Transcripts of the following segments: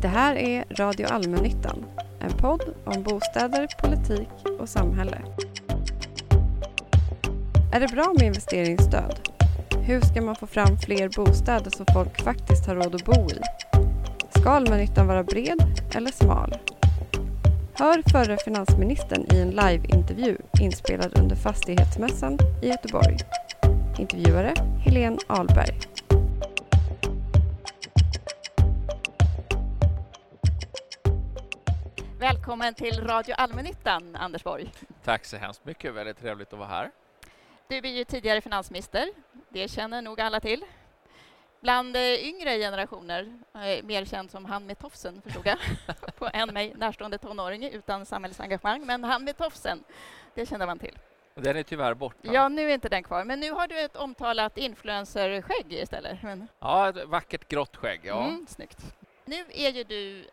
Det här är Radio Allmännyttan, en podd om bostäder, politik och samhälle. Är det bra med investeringsstöd? Hur ska man få fram fler bostäder som folk faktiskt har råd att bo i? Ska allmännyttan vara bred eller smal? Hör förre finansministern i en liveintervju inspelad under Fastighetsmässan i Göteborg. Intervjuare Helene Ahlberg. Välkommen till Radio Allmännyttan, Anders Borg. Tack så hemskt mycket. Väldigt trevligt att vara här. Du är ju tidigare finansminister. Det känner nog alla till. Bland eh, yngre generationer, eh, mer känd som han med tofsen, förstod jag, på en mig närstående tonåring utan samhällsengagemang. Men han med tofsen, det känner man till. Den är tyvärr borta. Ja, nu är inte den kvar. Men nu har du ett omtalat influencerskägg istället. Men... Ja, ett vackert grått skägg. Ja. Mm, snyggt. Nu är ju du,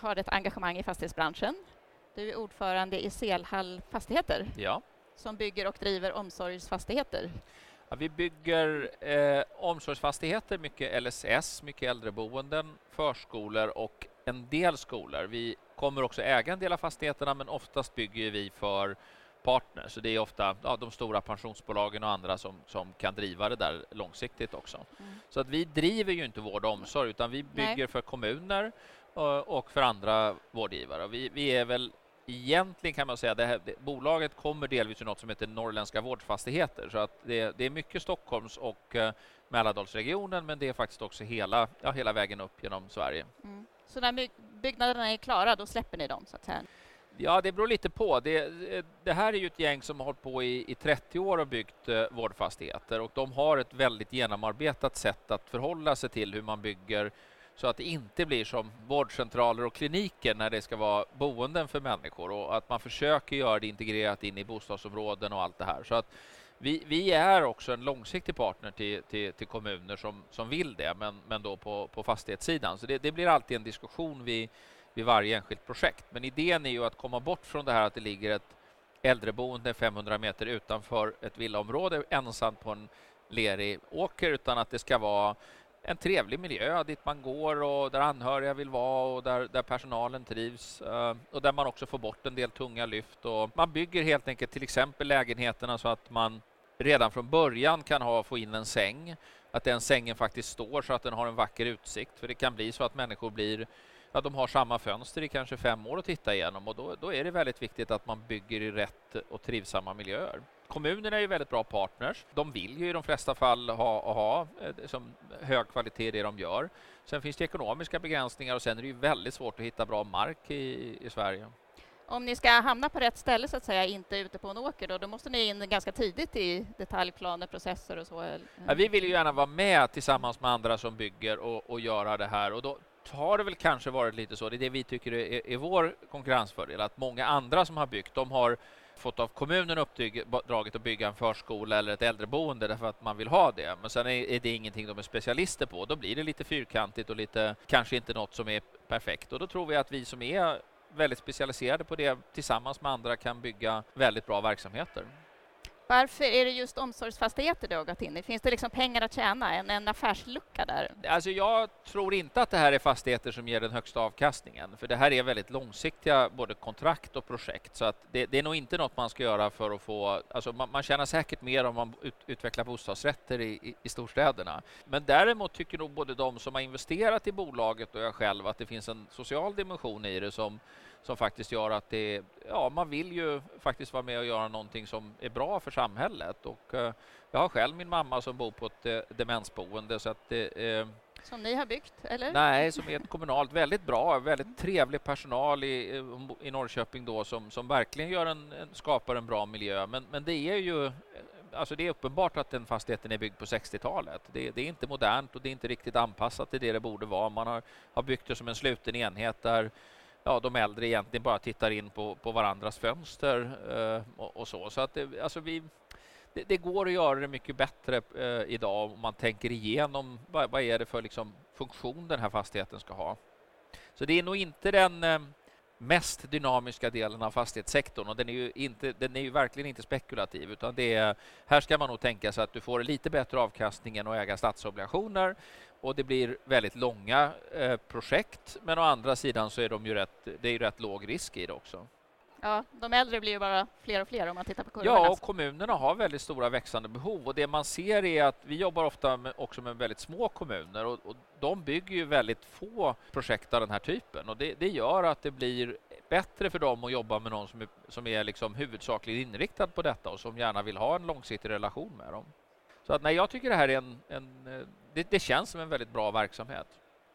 har ett engagemang i fastighetsbranschen. Du är ordförande i Selhall Fastigheter ja. som bygger och driver omsorgsfastigheter. Ja, vi bygger eh, omsorgsfastigheter, mycket LSS, mycket äldreboenden, förskolor och en del skolor. Vi kommer också äga en del av fastigheterna men oftast bygger vi för partners. Så det är ofta ja, de stora pensionsbolagen och andra som, som kan driva det där långsiktigt också. Mm. Så att vi driver ju inte vård och omsorg utan vi bygger Nej. för kommuner och, och, för andra vårdgivare. Vi, vi, är väl egentligen kan man säga här, det bolaget kommer delvis ur något som heter Norrländska vårdfastigheter så att det, det är mycket Stockholms och uh, Mälardalsregionen men det är faktiskt också hela, ja, hela vägen upp genom Sverige. Mm. Så när byggnaderna är klara då släpper ni dem så att säga? Ja, det beror lite på. Det, det, här är ju ett gäng som har hållit på i, i 30 år och byggt eh, vårdfastigheter och de har ett väldigt genomarbetat sätt att förhålla sig till hur man bygger så att det inte blir som vårdcentraler och kliniker när det ska vara boenden för människor och att man försöker göra det integrerat in i bostadsområden och allt det här. Så att vi, vi är också en långsiktig partner till, till, till kommuner som, som vill det, men, men då på, på fastighetssidan. Så det, det blir alltid en diskussion vid, vid varje enskilt projekt. Men idén är ju att komma bort från det här att det ligger ett äldreboende 500 meter utanför ett villaområde ensamt på en lerig åker utan att det ska vara en trevlig miljö dit man går och där anhöriga vill vara och där, där personalen trivs eh, och där man också får bort en del tunga lyft. Och man bygger helt enkelt till exempel lägenheterna så att man redan från början kan ha, få in en säng. Att den sängen faktiskt står så att den har en vacker utsikt. För det kan bli så att människor blir ja, de har samma fönster i kanske fem år att titta igenom och då, då är det väldigt viktigt att man bygger i rätt och trivsamma miljöer. Kommunerna är ju väldigt bra partners. De vill ju i de flesta fall ha, ha eh, som hög kvalitet i det de gör. Sen finns det ekonomiska begränsningar och sen är det ju väldigt svårt att hitta bra mark i, i Sverige. Om ni ska hamna på rätt ställe, så att säga, inte ute på en åker, då, då måste ni in ganska tidigt i detaljplaner, processer och så? Ja, vi vill ju gärna vara med tillsammans med andra som bygger och, och göra det här. Och då, har det väl kanske varit lite så, det är det vi tycker är, är vår konkurrensfördel, att många andra som har byggt, de har fått av kommunen uppdraget att bygga en förskola eller ett äldreboende därför att man vill ha det. Men sen är, det ingenting de är specialister på. Då blir det lite fyrkantigt och lite, kanske inte något som är perfekt. Och då tror vi att vi som är väldigt specialiserade på det tillsammans med andra kan bygga väldigt bra verksamheter. Varför är det just omsorgsfastigheter du har gått in i? Finns det liksom pengar att tjäna, en, en affärslucka där? Alltså jag tror inte att det här är fastigheter som ger den högsta avkastningen, för det här är väldigt långsiktiga både kontrakt och projekt, så att det, det är nog inte något man ska göra för att få... Alltså man, man tjänar säkert mer om man ut, utvecklar bostadsrätter i, i, i, storstäderna. Men däremot tycker nog både de som har investerat i bolaget och jag själv att det finns en social dimension i det som som faktiskt gör att det, ja, man vill ju faktiskt vara med och göra någonting som är bra för samhället. Och, eh, jag har själv min mamma som bor på ett eh, demensboende. Så att, eh, som ni har byggt, eller? Nej, som är ett kommunalt. Väldigt bra, väldigt trevlig personal i, i Norrköping då som, som verkligen gör en, skapar en bra miljö. Men, men det är ju Alltså det är uppenbart att den fastigheten är byggd på 60-talet. Det, det, är inte modernt och det är inte riktigt anpassat till det det borde vara. Man har, har byggt det som en sluten enhet där ja, de äldre egentligen bara tittar in på, på varandras fönster eh, och, och, så. Så att det, alltså vi, det, det, går att göra det mycket bättre eh, idag om man tänker igenom vad, vad är det för liksom, funktion den här fastigheten ska ha. Så det är nog inte den, eh, mest dynamiska delen av fastighetssektorn. Och den är ju, inte, den är ju verkligen inte spekulativ utan det är, här ska man nog tänka sig att du får lite bättre avkastning än att äga statsobligationer. Och det blir väldigt långa eh, projekt. Men å andra sidan så är de ju rätt, det är ju rätt låg risk i det också. Ja, de äldre blir ju bara fler och fler om man tittar på kurvorna. Ja, och kommunerna har väldigt stora växande behov och det man ser är att vi jobbar ofta med, också med väldigt små kommuner och, och, de bygger ju väldigt få projekt av den här typen och det, det, gör att det blir bättre för dem att jobba med någon som är, som är liksom huvudsakligen inriktad på detta och som gärna vill ha en långsiktig relation med dem. Så att, nej, jag tycker det här är en, en eh, det, det känns som en väldigt bra verksamhet.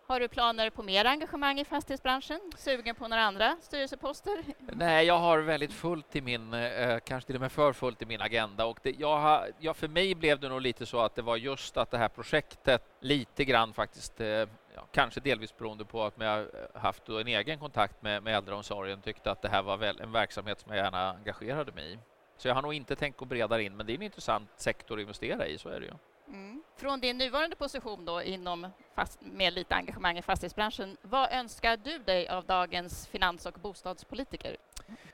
Har du planer på mer engagemang i fastighetsbranschen? Sugen på några andra styrelseposter? Nej, jag har väldigt fullt i min, eh, kanske till och med för fullt i min agenda och det, jag har, ja, för mig blev det nog lite så att det var just att det här projektet lite grann faktiskt, eh, ja, kanske delvis beroende på att jag haft en egen kontakt med, med äldreomsorgen, tyckte att det här var väl, en verksamhet som jag gärna engagerade mig i. Så jag har nog inte tänkt att breda in, men det är en intressant sektor att investera i, så är det ju. Mm. Från din nuvarande position då inom fast, med lite engagemang i fastighetsbranschen, vad önskar du dig av dagens finans och bostadspolitiker?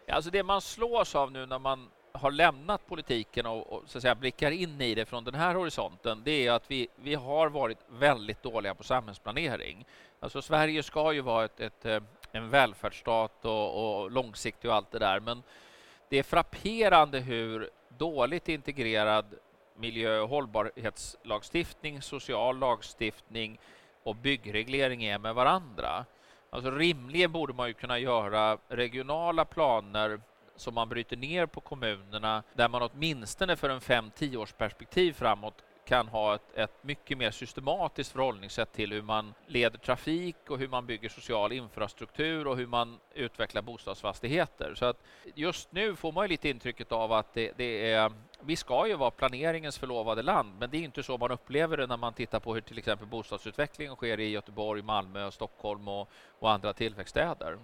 Alltså det man slås av nu när man har lämnat politiken och, och, så att säga, blickar in i det från den här horisonten, det är att vi, vi har varit väldigt dåliga på samhällsplanering. Alltså Sverige ska ju vara ett, ett eh, en välfärdsstat och, och långsiktig och allt det där, men det är frapperande hur dåligt integrerad miljö och hållbarhetslagstiftning, social lagstiftning och byggreglering är med varandra. Alltså rimligen borde man ju kunna göra regionala planer som man bryter ner på kommunerna där man åtminstone för en 5-10 års perspektiv framåt kan ha ett, ett, mycket mer systematiskt förhållningssätt till hur man leder trafik och hur man bygger social infrastruktur och hur man utvecklar bostadsfastigheter. Så att just nu får man ju lite intrycket av att det, det är vi ska ju vara planeringens förlovade land, men det är inte så man upplever det när man tittar på hur till exempel bostadsutvecklingen sker i Göteborg, Malmö, Stockholm och, och andra tillväxtstäder.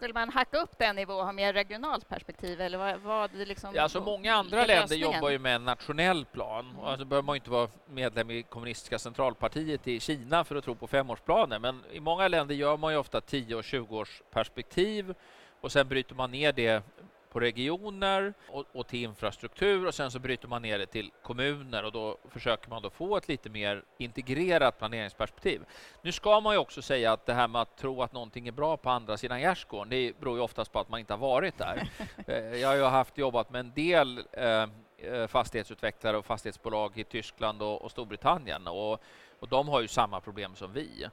Skulle man hacka upp den nivå och ha mer regionalt perspektiv? Eller vad, vad liksom, ja, alltså många andra länder jobbar ju med en nationell plan. Mm. Alltså behöver man inte vara medlem i kommunistiska centralpartiet i Kina för att tro på femårsplaner. Men i många länder gör man ju ofta 10 och 20 års perspektiv och sen bryter man ner det på regioner och, och, till infrastruktur och sen så bryter man ner det till kommuner och då försöker man då få ett lite mer integrerat planeringsperspektiv. Nu ska man ju också säga att det här med att tro att någonting är bra på andra sidan gärdsgården, det beror ju oftast på att man inte har varit där. Eh, jag har ju haft jobbat med en del eh, eh, fastighetsutvecklare och fastighetsbolag i Tyskland och, och Storbritannien och, och de har ju samma problem som vi.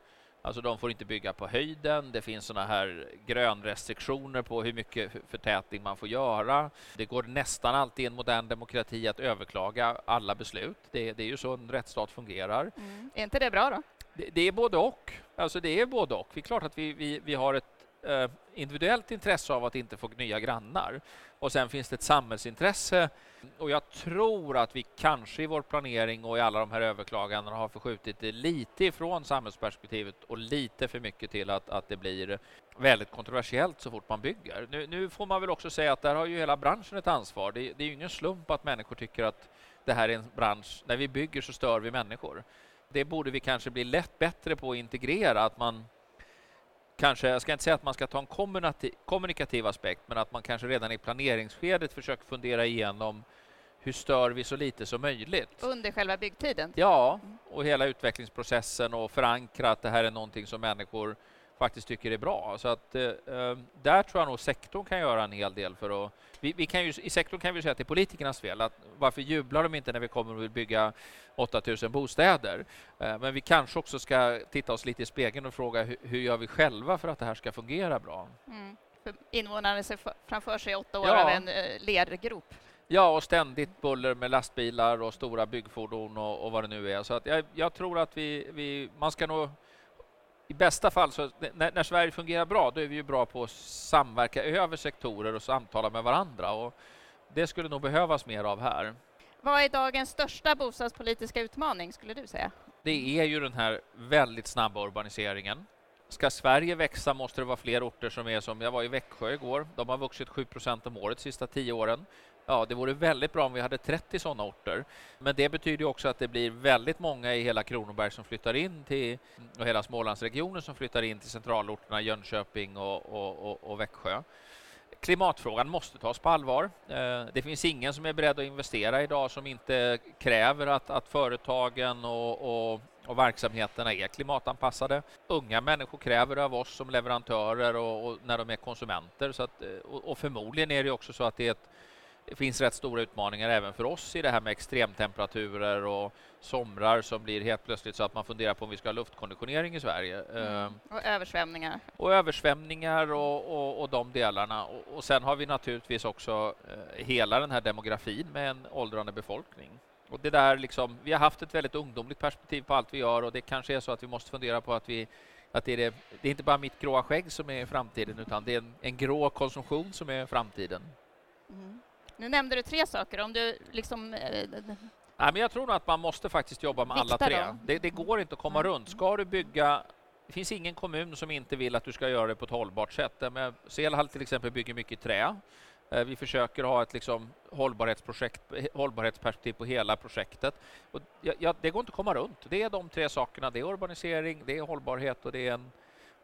Alltså de får inte bygga på höjden. Det finns såna här grönrestriktioner på hur mycket förtätning man får göra. Det går nästan alltid i en modern demokrati att överklaga alla beslut. Det, det är ju så en rättsstat fungerar. Mm. Är inte det bra då? Det, det, är både och. Alltså det är både och. Det är klart att vi, vi, vi har ett Eh, individuellt intresse av att inte få nya grannar. Och sen finns det ett samhällsintresse och jag tror att vi kanske i vår planering och i alla de här överklagandena har förskjutit det lite ifrån samhällsperspektivet och lite för mycket till att, att det blir väldigt kontroversiellt så fort man bygger. Nu, nu får man väl också säga att där har ju hela branschen ett ansvar. Det, det är ju ingen slump att människor tycker att det här är en bransch, när vi bygger så stör vi människor. Det borde vi kanske bli lätt bättre på att integrera, att man kanske, jag ska inte säga att man ska ta en kommunikativ aspekt, men att man kanske redan i planeringsskedet försöker fundera igenom hur stör vi så lite som möjligt? Under själva byggtiden? Ja, och hela utvecklingsprocessen och förankra att det här är någonting som människor faktiskt tycker är bra. Så att eh, eh, där tror jag nog sektorn kan göra en hel del för att... Vi, vi, kan ju, I sektorn kan vi säga att det är politikernas fel. Att varför jublar de inte när vi kommer och vill bygga 8000 bostäder? Eh, men vi kanske också ska titta oss lite i spegeln och fråga hur, hur gör vi själva för att det här ska fungera bra? Mm. Invånarna ser framför sig åtta år ja. av en eh, lergrop. Ja, och ständigt buller med lastbilar och stora byggfordon och, och vad det nu är. Så att jag, jag tror att vi, vi, man ska nog i bästa fall, så när, när, Sverige fungerar bra, då är vi ju bra på att samverka över sektorer och samtala med varandra. Och det skulle nog behövas mer av här. Vad är dagens största bostadspolitiska utmaning, skulle du säga? Det är ju den här väldigt snabba urbaniseringen. Ska Sverige växa måste det vara fler orter som är som, jag var i Växjö igår, de har vuxit 7 om året de sista tio åren. Ja, det vore väldigt bra om vi hade 30 sådana orter. Men det betyder också att det blir väldigt många i hela Kronoberg som flyttar in till, och hela Smålandsregionen som flyttar in till centralorterna Jönköping och, och, och, och Växjö. Klimatfrågan måste tas på allvar. Eh, det finns ingen som är beredd att investera idag som inte kräver att, att företagen och, och, och verksamheterna är klimatanpassade. Unga människor kräver det av oss som leverantörer och, och när de är konsumenter. Så att, eh, och, förmodligen är det också så att det är ett det finns rätt stora utmaningar även för oss i det här med extremtemperaturer och somrar som blir helt plötsligt så att man funderar på om vi ska ha luftkonditionering i Sverige. Mm. Ehm, och översvämningar. Och översvämningar och, och, och de delarna. Och, och, sen har vi naturligtvis också eh, hela den här demografin med en åldrande befolkning. Och det där liksom, vi har haft ett väldigt ungdomligt perspektiv på allt vi gör och det kanske är så att vi måste fundera på att vi att det, är det, det är inte bara mitt gråa skägg som är framtiden utan det är en, en grå konsumtion som är framtiden. Mm. Nu nämnde du tre saker. Om du liksom... Eh, Nej, men jag tror nog att man måste faktiskt jobba med alla tre. Det, det, går inte att komma mm. runt. Ska du bygga... Det finns ingen kommun som inte vill att du ska göra det på ett hållbart sätt. Selhall till exempel bygger mycket trä. Eh, vi försöker ha ett liksom hållbarhetsprojekt, hållbarhetsperspektiv på hela projektet. Och ja, det går inte att komma runt. Det är de tre sakerna. Det är urbanisering, det är hållbarhet och det är en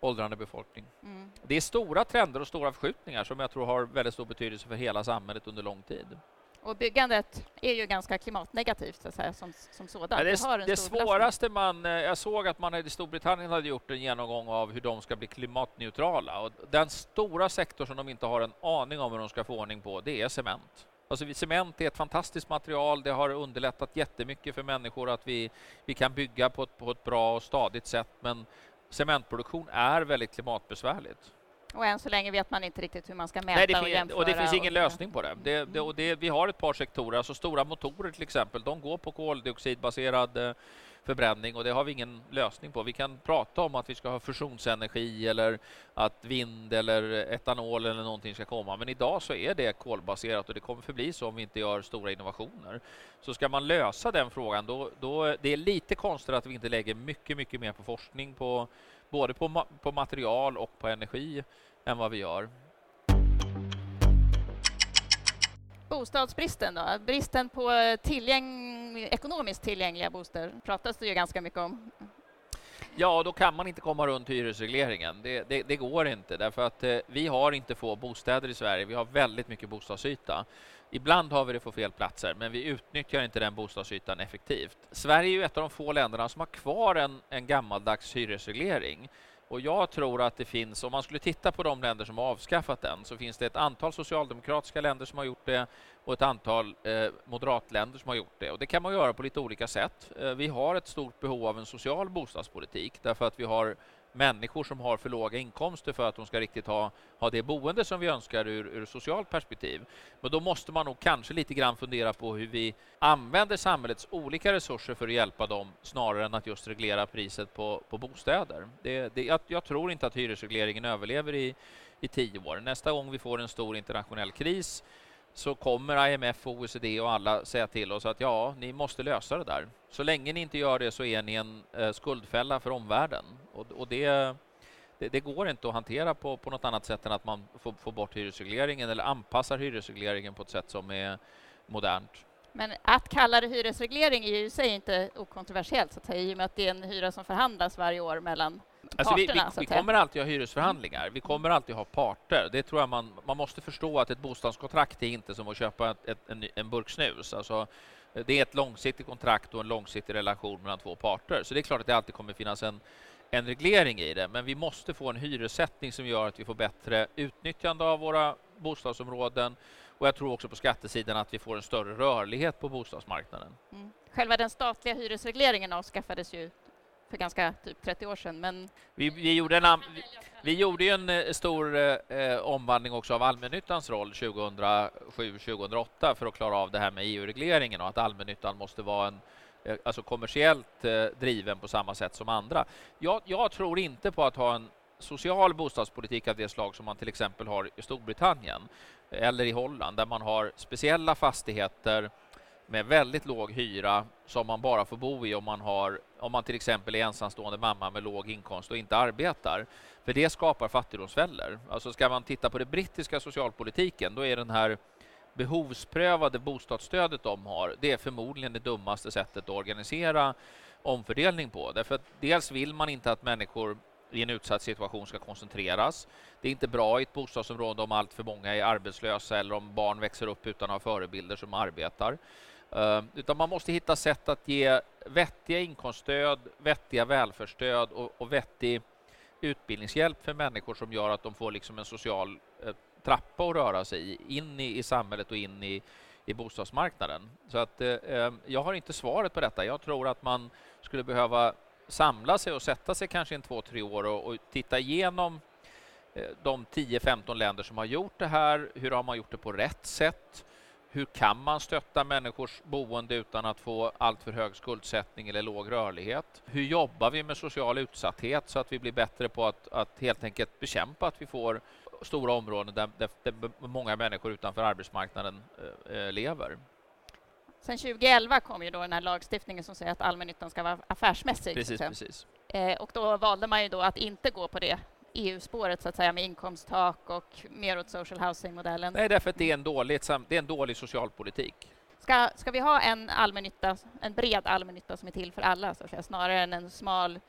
åldrande befolkning. Mm. Det är stora trender och stora förskjutningar som jag tror har väldigt stor betydelse för hela samhället under lång tid. Och byggandet är ju ganska klimatnegativt så att säga, som, som sådant. Ja, det, det svåraste man... Eh, jag såg att man i Storbritannien hade gjort en genomgång av hur de ska bli klimatneutrala. Och den stora sektor som de inte har en aning om hur de ska få ordning på, det är cement. Alltså, cement är ett fantastiskt material. Det har underlättat jättemycket för människor att vi, vi kan bygga på ett, på ett bra och stadigt sätt. Men cementproduktion är väldigt klimatbesvärligt. Och än så länge vet man inte riktigt hur man ska mäta Nej, det och jämföra. Och det finns ingen lösning på det. det, det, och det vi har ett par sektorer, alltså stora motorer till exempel, de går på koldioxidbaserad eh, förbränning och det har vi ingen lösning på. Vi kan prata om att vi ska ha fusionsenergi eller att vind eller etanol eller någonting ska komma, men idag så är det kolbaserat och det kommer förbli så om vi inte gör stora innovationer. Så ska man lösa den frågan, då, då det är lite konstigt att vi inte lägger mycket, mycket mer på forskning på både på, ma på material och på energi än vad vi gör. Bostadsbristen då? Bristen på tillgäng Liksom ekonomiskt tillgängliga bostäder pratas det ju ganska mycket om. Ja, då kan man inte komma runt hyresregleringen. Det, det, det går inte, därför att eh, vi har inte få bostäder i Sverige. Vi har väldigt mycket bostadsyta. Ibland har vi det på fel platser, men vi utnyttjar inte den bostadsytan effektivt. Sverige är ju ett av de få länderna som har kvar en, en gammaldags hyresreglering. Och jag tror att det finns, om man skulle titta på de länder som har avskaffat den, så finns det ett antal socialdemokratiska länder som har gjort det och ett antal eh, moderatländer som har gjort det. Och det kan man göra på lite olika sätt. Eh, vi har ett stort behov av en social bostadspolitik därför att vi har människor som har för låga inkomster för att de ska riktigt ha, ha det boende som vi önskar ur, ur socialt perspektiv. Men då måste man nog kanske lite grann fundera på hur vi använder samhällets olika resurser för att hjälpa dem snarare än att just reglera priset på, på bostäder. Det, det, jag, jag tror inte att hyresregleringen överlever i, i tio år. Nästa gång vi får en stor internationell kris så kommer IMF, OECD och alla säga till oss att ja, ni måste lösa det där. Så länge ni inte gör det så är ni en eh, skuldfälla för omvärlden. Och, och det, det, det, går inte att hantera på, på något annat sätt än att man får, får bort hyresregleringen eller anpassar hyresregleringen på ett sätt som är modernt. Men att kalla det hyresreglering är ju i sig inte okontroversiellt, så att säga, i och med att det är en hyra som förhandlas varje år mellan Alltså vi, vi, vi kommer alltid ha hyresförhandlingar. Vi kommer alltid ha parter. Det tror jag man, man måste förstå att ett bostadskontrakt är inte som att köpa ett, ett, en, en burk snus. Alltså, det är ett långsiktigt kontrakt och en långsiktig relation mellan två parter. Så det är klart att det alltid kommer finnas en, en reglering i det. Men vi måste få en hyressättning som gör att vi får bättre utnyttjande av våra bostadsområden. Och jag tror också på skattesidan att vi får en större rörlighet på bostadsmarknaden. Mm. Själva den statliga hyresregleringen avskaffades ju för ganska typ 30 år sedan. Men... Vi, vi gjorde en, vi, vi gjorde en eh, stor eh, omvandling också av allmännyttans roll 2007-2008 för att klara av det här med EU-regleringen och att allmännyttan måste vara en eh, alltså kommersiellt eh, driven på samma sätt som andra. Jag, jag tror inte på att ha en social bostadspolitik av det slag som man till exempel har i Storbritannien eller i Holland där man har speciella fastigheter med väldigt låg hyra som man bara får bo i om man, har, om man till exempel är ensamstående mamma med låg inkomst och inte arbetar. För det skapar fattigdomsfällor. Alltså ska man titta på den brittiska socialpolitiken, då är den här behovsprövade bostadsstödet de har, det är förmodligen det dummaste sättet att organisera omfördelning på. Därför att dels vill man inte att människor i en utsatt situation ska koncentreras. Det är inte bra i ett bostadsområde om allt för många är arbetslösa eller om barn växer upp utan att ha förebilder som arbetar. Ehm, utan man måste hitta sätt att ge vettiga inkomststöd, vettiga välfärdsstöd och, och vettig utbildningshjälp för människor som gör att de får liksom en social eh, trappa att röra sig i, in i, i samhället och in i, i bostadsmarknaden. Så att, eh, eh, jag har inte svaret på detta. Jag tror att man skulle behöva samla sig och sätta sig kanske i två, tre år och, och titta igenom eh, de 10-15 länder som har gjort det här. Hur har man gjort det på rätt sätt? Hur kan man stötta människors boende utan att få alltför hög skuldsättning eller låg rörlighet? Hur jobbar vi med social utsatthet så att vi blir bättre på att, att helt enkelt bekämpa att vi får stora områden där, där, där många människor utanför arbetsmarknaden eh, lever? Sen 2011 kom ju då den här lagstiftningen som säger att allmännyttan ska vara affärsmässig. Precis, precis. Eh, och då valde man ju då att inte gå på det EU-spåret så att säga med inkomsttak och mer åt social housing-modellen. Nej, därför att det är en dålig, det är en dålig socialpolitik. Ska, ska vi ha en allmännytta, en bred allmännytta som är till för alla, så att säga, snarare än en smal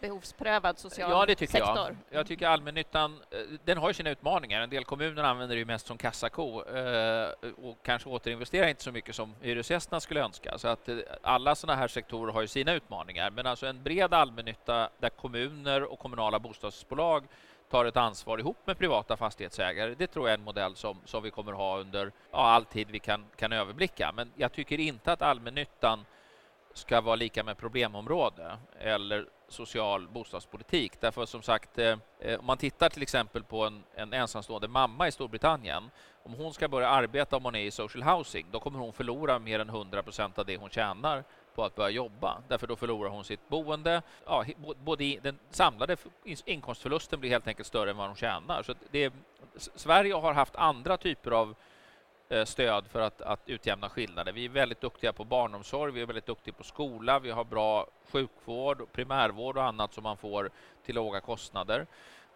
behovsprövad social ja, det tycker sektor. Jag. jag tycker allmännyttan, eh, den har ju sina utmaningar. En del kommuner använder det ju mest som kassako eh, och kanske återinvesterar inte så mycket som hyresgästerna skulle önska. Så att eh, alla sådana här sektorer har ju sina utmaningar. Men alltså en bred allmännytta där kommuner och kommunala bostadsbolag tar ett ansvar ihop med privata fastighetsägare. Det tror jag är en modell som, som vi kommer ha under ja, all tid vi kan, kan överblicka. Men jag tycker inte att allmännyttan ska vara lika med problemområde eller social bostadspolitik. Därför som sagt, eh, eh, om man tittar till exempel på en, en ensamstående mamma i Storbritannien, om hon ska börja arbeta om hon är i social housing, då kommer hon förlora mer än 100 procent av det hon tjänar på att börja jobba. Därför då förlorar hon sitt boende. Ja, både den samlade inkomstförlusten blir helt enkelt större än vad hon tjänar. Så det, Sverige har haft andra typer av Eh, stöd för att, att utjämna skillnader. Vi är väldigt duktiga på barnomsorg, vi är väldigt duktiga på skola, vi har bra sjukvård, primärvård och annat som man får till låga kostnader.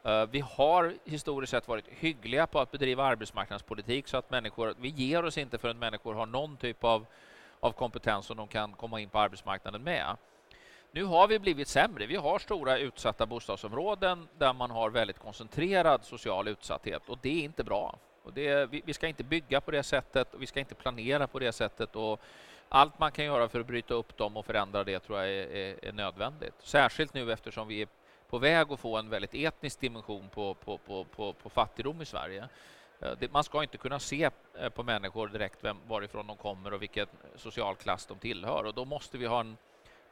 Eh, vi har historiskt sett varit hyggliga på att bedriva arbetsmarknadspolitik så att människor, vi ger oss inte förrän människor har någon typ av, av kompetens som de kan komma in på arbetsmarknaden med. Nu har vi blivit sämre. Vi har stora utsatta bostadsområden där man har väldigt koncentrerad social utsatthet och det är inte bra. Och det, vi, vi, ska inte bygga på det sättet och vi ska inte planera på det sättet. Och allt man kan göra för att bryta upp dem och förändra det tror jag är, är, är nödvändigt. Särskilt nu eftersom vi är på väg att få en väldigt etnisk dimension på, på, på, på, på fattigdom i Sverige. Eh, det, man ska inte kunna se eh, på människor direkt vem, varifrån de kommer och vilken social klass de tillhör. Och då måste vi ha en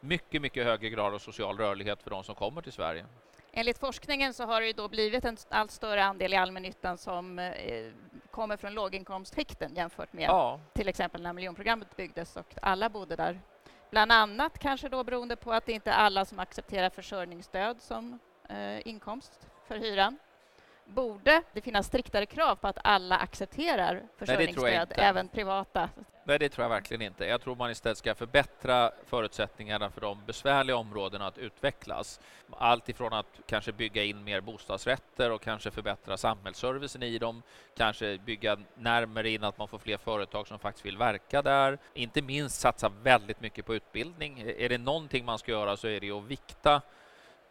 mycket, mycket högre grad av social rörlighet för de som kommer till Sverige. Enligt forskningen så har det då blivit en allt större andel i allmännyttan som eh, kommer från låginkomstskikten jämfört med ja. till exempel när miljonprogrammet byggdes och alla bodde där. Bland annat kanske då beroende på att det inte är alla som accepterar försörjningsstöd som eh, inkomst för hyran borde det finnas striktare krav på att alla accepterar försörjningsstöd, även privata? Nej, det tror jag verkligen inte. Jag tror man istället ska förbättra förutsättningarna för de besvärliga områdena att utvecklas. Allt ifrån att kanske bygga in mer bostadsrätter och kanske förbättra samhällsservicen i dem, kanske bygga närmare in att man får fler företag som faktiskt vill verka där. Inte minst satsa väldigt mycket på utbildning. Är det någonting man ska göra så är det att vikta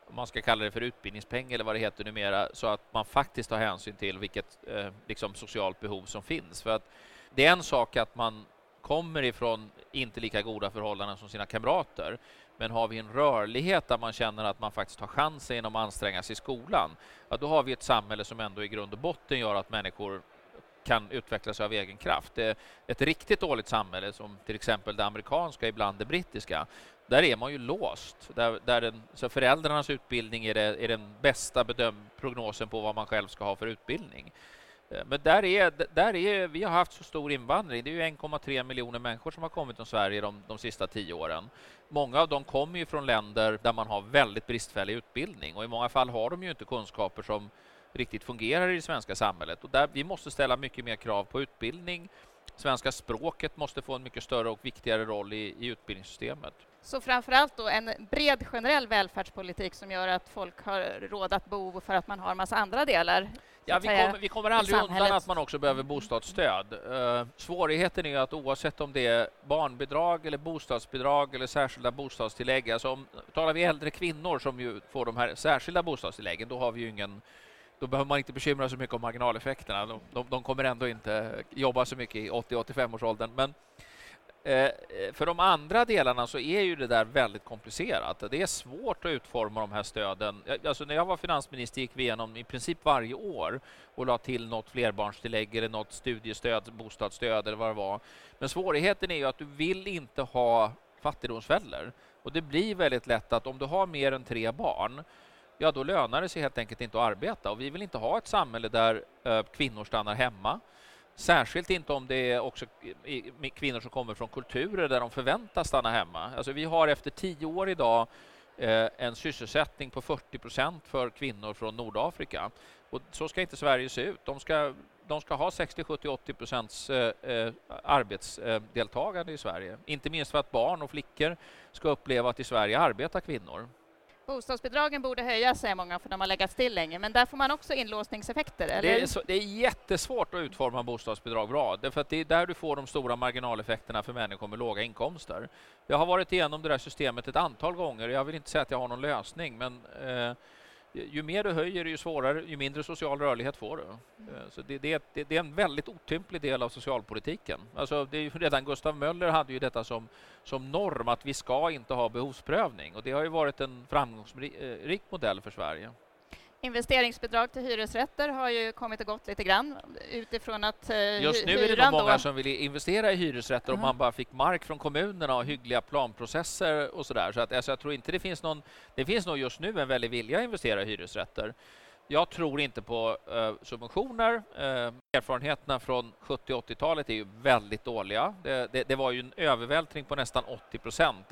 om man ska kalla det för utbildningspeng eller vad det heter numera, så att man faktiskt tar hänsyn till vilket eh, liksom socialt behov som finns. För att det är en sak att man kommer ifrån inte lika goda förhållanden som sina kamrater, men har vi en rörlighet där man känner att man faktiskt har chansen genom att anstränga sig i skolan, ja, då har vi ett samhälle som ändå i grund och botten gör att människor kan utvecklas av egen kraft. Ett riktigt dåligt samhälle, som till exempel det amerikanska, ibland det brittiska, där är man ju låst. Där, där den, så föräldrarnas utbildning är, det, är den bästa bedöm, prognosen på vad man själv ska ha för utbildning. Eh, men där är, där är, vi har haft så stor invandring. Det är 1,3 miljoner människor som har kommit till Sverige de, de sista tio åren. Många av dem kommer ju från länder där man har väldigt bristfällig utbildning och i många fall har de ju inte kunskaper som riktigt fungerar i det svenska samhället. Och där, vi måste ställa mycket mer krav på utbildning. Svenska språket måste få en mycket större och viktigare roll i, i utbildningssystemet. Så framförallt då en bred generell välfärdspolitik som gör att folk har råd att bo för att man har en massa andra delar Ja, vi, kommer, vi kommer aldrig undan att man också behöver bostadsstöd. Uh, svårigheten är att oavsett om det är barnbidrag eller bostadsbidrag eller särskilda bostadstillägg, alltså om, talar vi äldre kvinnor som ju får de här särskilda bostadstilläggen, då har vi ingen då behöver man inte bekymra sig mycket om marginaleffekterna. De, de, de kommer ändå inte jobba så mycket i 80-85 års åldern. Men Eh, Eh, eh, för de andra delarna så är ju det där väldigt komplicerat. Det är svårt att utforma de här stöden. Alltså när jag var finansminister gick vi igenom i princip varje år och la till något flerbarnstillägg eller något studiestöd, bostadsstöd eller vad det var. Men svårigheten är ju att du vill inte ha fattigdomsfällor. Och det blir väldigt lätt att om du har mer än tre barn ja då lönar det sig helt enkelt inte att arbeta. Och vi vill inte ha ett samhälle där eh, kvinnor stannar hemma Särskilt inte om det är också kvinnor som kommer från kulturer där de förväntas stanna hemma. Alltså vi har efter tio år idag eh, en sysselsättning på 40 procent för kvinnor från Nordafrika. Och så ska inte Sverige se ut. De ska, de ska ha 60, 70, 80 procents eh, eh, arbetsdeltagande i Sverige. Inte minst för att barn och flickor ska uppleva att i Sverige arbetar kvinnor. Bostadsbidragen borde höjas, säger många, för de har legat still länge. Men där får man också inlåsningseffekter, eller? Det är, så, det är jättesvårt att utforma bostadsbidrag bra, därför att det är där du får de stora marginaleffekterna för människor med låga inkomster. Jag har varit igenom det där systemet ett antal gånger. Jag vill inte säga att jag har någon lösning, men eh, ju mer du höjer, ju svårare, ju mindre social rörlighet får du. Eh, så det, det, det, är en väldigt otymplig del av socialpolitiken. Alltså det är redan Gustav Möller hade ju detta som, som norm, att vi ska inte ha behovsprövning. Och det har ju varit en framgångsrik modell för Sverige. Investeringsbidrag till hyresrätter har ju kommit och gått lite grann utifrån att eh, Just nu är det nog många då... som vill investera i hyresrätter mm. om man bara fick mark från kommunerna och hyggliga planprocesser och sådär. Så att, alltså, jag tror inte det finns någon... Det finns nog just nu en väldig vilja att investera i hyresrätter. Jag tror inte på uh, subventioner. Uh, erfarenheterna från 70 80-talet är ju väldigt dåliga. Det, det, det, var ju en övervältring på nästan 80 procent.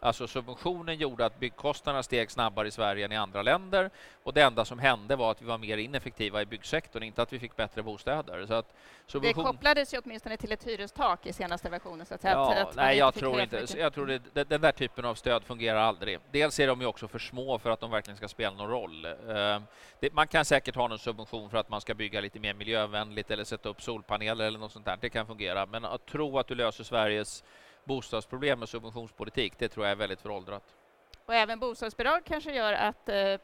Alltså subventionen gjorde att byggkostnaderna steg snabbare i Sverige än i andra länder och det enda som hände var att vi var mer ineffektiva i byggsektorn, inte att vi fick bättre bostäder. Så att subvention... Det kopplades ju åtminstone till ett hyrestak i senaste versionen. Så att ja, att, att nej, jag tror inte. Jag tror det, den där typen av stöd fungerar aldrig. Dels är de ju också för små för att de verkligen ska spela någon roll. Eh, det, man kan säkert ha någon subvention för att man ska bygga lite mer miljövänligt eller sätta upp solpaneler eller något sånt där. Det kan fungera, men att tro att du löser Sveriges bostadsproblem med subventionspolitik, det tror jag är väldigt föråldrat. Och även bostadsbidrag kanske gör att eh,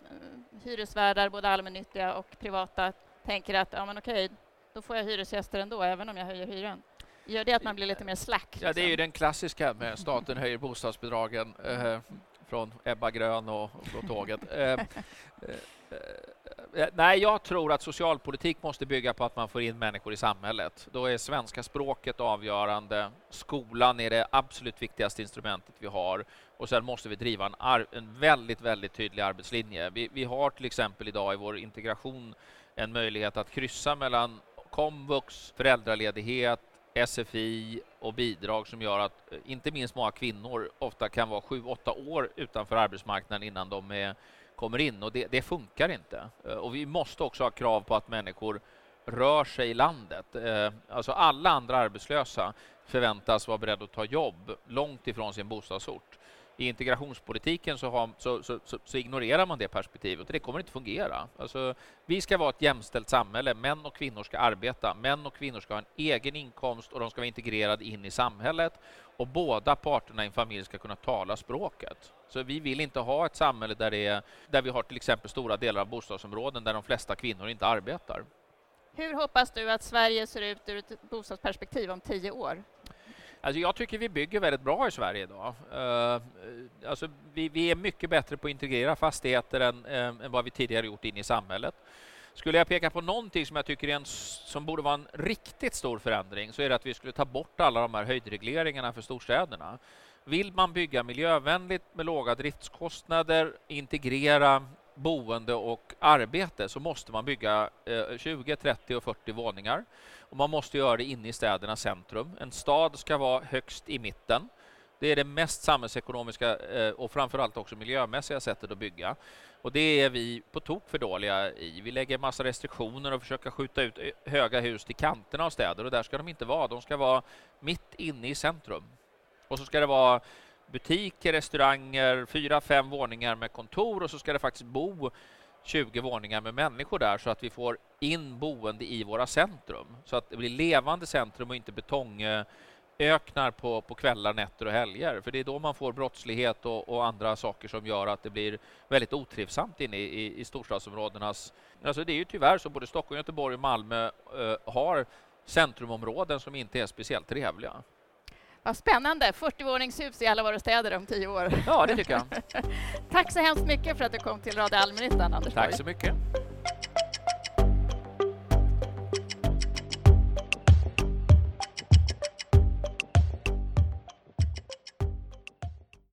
hyresvärdar, både allmännyttiga och privata, tänker att ja, men okej, då får jag hyresgäster ändå, även om jag höjer hyran. Gör det att man blir lite mer slack? Liksom? Ja, det är ju liksom? den klassiska med staten höjer bostadsbidragen eh, från Ebba Grön och, och Blå tåget. Eh, eh, Eh, Eh, nej, jag tror att socialpolitik måste bygga på att man får in människor i samhället. Då är svenska språket avgörande. Skolan är det absolut viktigaste instrumentet vi har. Och sen måste vi driva en, en väldigt, väldigt tydlig arbetslinje. Vi, vi har till exempel idag i vår integration en möjlighet att kryssa mellan komvux, föräldraledighet, SFI och bidrag som gör att eh, inte minst många kvinnor ofta kan vara sju, åtta år utanför arbetsmarknaden innan de är kommer in och det, det, funkar inte. Eh, och vi måste också ha krav på att människor rör sig i landet. Eh, alltså alla andra arbetslösa förväntas vara beredda att ta jobb långt ifrån sin bostadsort. I integrationspolitiken så, har, så, så, så, ignorerar man det perspektivet och det kommer inte fungera. Alltså, vi ska vara ett jämställt samhälle. Män och kvinnor ska arbeta. Män och kvinnor ska ha en egen inkomst och de ska vara integrerade in i samhället. Och båda parterna i en familj ska kunna tala språket. Så vi vill inte ha ett samhälle där, det är, där vi har till exempel stora delar av bostadsområden där de flesta kvinnor inte arbetar. Hur hoppas du att Sverige ser ut ur ett bostadsperspektiv om tio år? Alltså jag tycker vi bygger väldigt bra i Sverige idag. Uh, alltså vi, vi, är mycket bättre på att integrera fastigheter än, uh, än vad vi tidigare gjort in i samhället. Skulle jag peka på någonting som jag tycker är en, som borde vara en riktigt stor förändring så är det att vi skulle ta bort alla de här höjdregleringarna för storstäderna. Vill man bygga miljövänligt med låga driftskostnader, integrera boende och arbete så måste man bygga eh, 20, 30 och 40 våningar. Och man måste göra det inne i städernas centrum. En stad ska vara högst i mitten. Det är det mest samhällsekonomiska eh, och framförallt också miljömässiga sättet att bygga. Och det är vi på tok för dåliga i. Vi lägger massa restriktioner och försöker skjuta ut eh, höga hus till kanterna av städer och där ska de inte vara. De ska vara mitt inne i centrum. Och så ska det vara butiker, restauranger, fyra, fem våningar med kontor och så ska det faktiskt bo 20 våningar med människor där så att vi får in boende i våra centrum. Så att det blir levande centrum och inte betongöknar på, på kvällar, nätter och helger. För det är då man får brottslighet och, och andra saker som gör att det blir väldigt otrivsamt inne i, i, i storstadsområdenas... Alltså det är ju tyvärr så både Stockholm, Göteborg och Malmö eh, har centrumområden som inte är speciellt trevliga. Vad spännande! 40-våningshus i alla våra städer om tio år. Ja, det tycker jag. Tack så hemskt mycket för att du kom till Radio Allmännyttan, Anders Tack så mycket.